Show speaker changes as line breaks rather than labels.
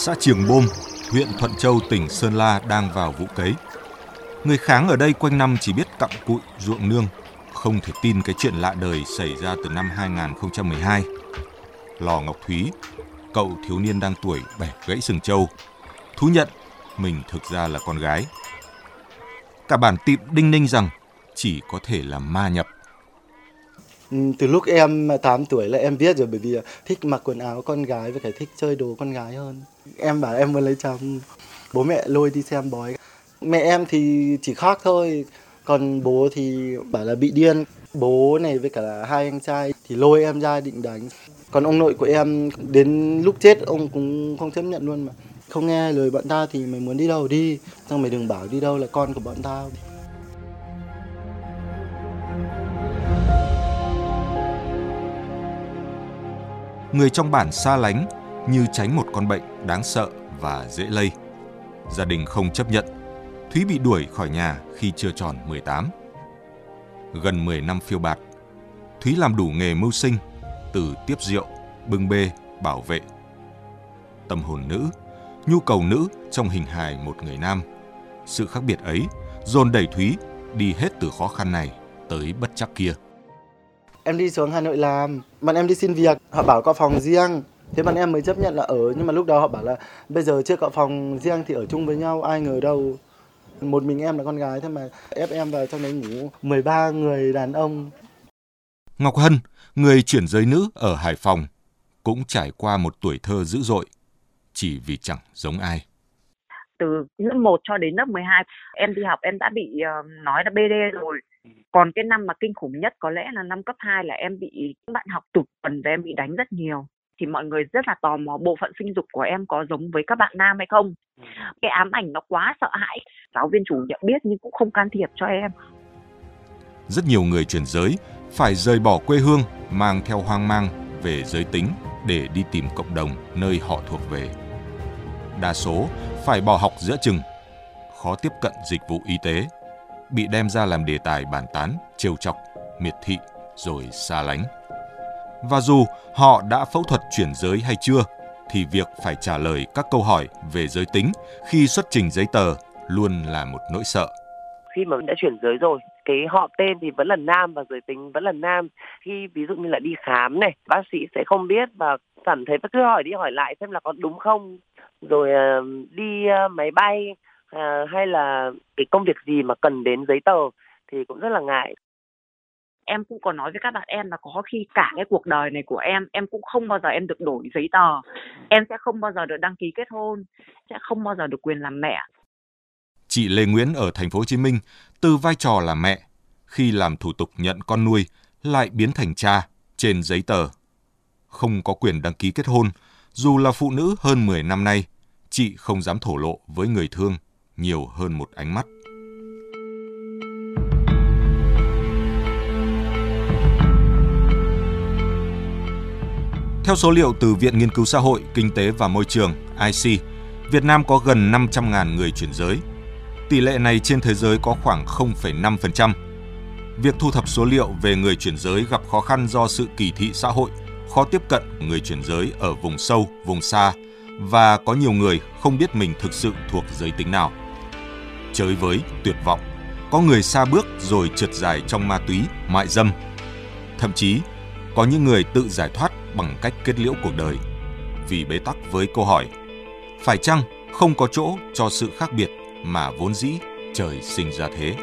Xã Trường Bôm, huyện Thuận Châu, tỉnh Sơn La đang vào vụ cấy. Người kháng ở đây quanh năm chỉ biết cặm cụi, ruộng nương, không thể tin cái chuyện lạ đời xảy ra từ năm 2012. Lò Ngọc Thúy, cậu thiếu niên đang tuổi bẻ gãy sừng trâu, thú nhận mình thực ra là con gái. Cả bản tịm đinh ninh rằng chỉ có thể là ma nhập.
Ừ, từ lúc em 8 tuổi là em biết rồi bởi vì thích mặc quần áo con gái và phải thích chơi đồ con gái hơn. Em bảo em muốn lấy chồng, bố mẹ lôi đi xem bói. Mẹ em thì chỉ khác thôi, còn bố thì bảo là bị điên. Bố này với cả là hai anh trai thì lôi em ra định đánh. Còn ông nội của em đến lúc chết ông cũng không chấp nhận luôn mà. Không nghe lời bọn ta thì mày muốn đi đâu đi, xong mày đừng bảo đi đâu là con của bọn tao.
Người trong bản xa lánh như tránh một con bệnh đáng sợ và dễ lây. Gia đình không chấp nhận. Thúy bị đuổi khỏi nhà khi chưa tròn 18. Gần 10 năm phiêu bạt, Thúy làm đủ nghề mưu sinh, từ tiếp rượu, bưng bê, bảo vệ. Tâm hồn nữ, nhu cầu nữ trong hình hài một người nam. Sự khác biệt ấy dồn đẩy Thúy đi hết từ khó khăn này tới bất chắc kia.
Em đi xuống Hà Nội làm, bọn em đi xin việc, họ bảo có phòng riêng, thế bọn em mới chấp nhận là ở. Nhưng mà lúc đó họ bảo là bây giờ chưa có phòng riêng thì ở chung với nhau ai ngờ đâu. Một mình em là con gái thế mà. Ép em vào trong đấy ngủ. 13 người đàn ông.
Ngọc Hân, người chuyển giới nữ ở Hải Phòng, cũng trải qua một tuổi thơ dữ dội, chỉ vì chẳng giống ai.
Từ lớp 1 cho đến lớp 12, em đi học em đã bị uh, nói là BD rồi. Còn cái năm mà kinh khủng nhất có lẽ là năm cấp 2 là em bị bạn học tụt tuần và em bị đánh rất nhiều thì mọi người rất là tò mò bộ phận sinh dục của em có giống với các bạn nam hay không. Cái ám ảnh nó quá sợ hãi. Giáo viên chủ nhiệm biết nhưng cũng không can thiệp cho em.
Rất nhiều người chuyển giới phải rời bỏ quê hương mang theo hoang mang về giới tính để đi tìm cộng đồng nơi họ thuộc về. Đa số phải bỏ học giữa chừng, khó tiếp cận dịch vụ y tế, bị đem ra làm đề tài bàn tán, trêu chọc, miệt thị rồi xa lánh. Và dù họ đã phẫu thuật chuyển giới hay chưa, thì việc phải trả lời các câu hỏi về giới tính khi xuất trình giấy tờ luôn là một nỗi sợ.
Khi mà đã chuyển giới rồi, cái họ tên thì vẫn là nam và giới tính vẫn là nam. Khi ví dụ như là đi khám này, bác sĩ sẽ không biết và cảm thấy cứ hỏi đi hỏi lại xem là có đúng không. Rồi uh, đi uh, máy bay uh, hay là cái công việc gì mà cần đến giấy tờ thì cũng rất là ngại.
Em cũng có nói với các bạn em là có khi cả cái cuộc đời này của em em cũng không bao giờ em được đổi giấy tờ. Em sẽ không bao giờ được đăng ký kết hôn sẽ không bao giờ được quyền làm mẹ.
Chị Lê Nguyễn ở thành phố Hồ Chí Minh từ vai trò là mẹ khi làm thủ tục nhận con nuôi lại biến thành cha trên giấy tờ. Không có quyền đăng ký kết hôn dù là phụ nữ hơn 10 năm nay chị không dám thổ lộ với người thương nhiều hơn một ánh mắt Theo số liệu từ Viện Nghiên cứu Xã hội, Kinh tế và Môi trường IC, Việt Nam có gần 500.000 người chuyển giới. Tỷ lệ này trên thế giới có khoảng 0,5%. Việc thu thập số liệu về người chuyển giới gặp khó khăn do sự kỳ thị xã hội, khó tiếp cận người chuyển giới ở vùng sâu, vùng xa và có nhiều người không biết mình thực sự thuộc giới tính nào. Chới với tuyệt vọng, có người xa bước rồi trượt dài trong ma túy, mại dâm. Thậm chí, có những người tự giải thoát bằng cách kết liễu cuộc đời vì bế tắc với câu hỏi phải chăng không có chỗ cho sự khác biệt mà vốn dĩ trời sinh ra thế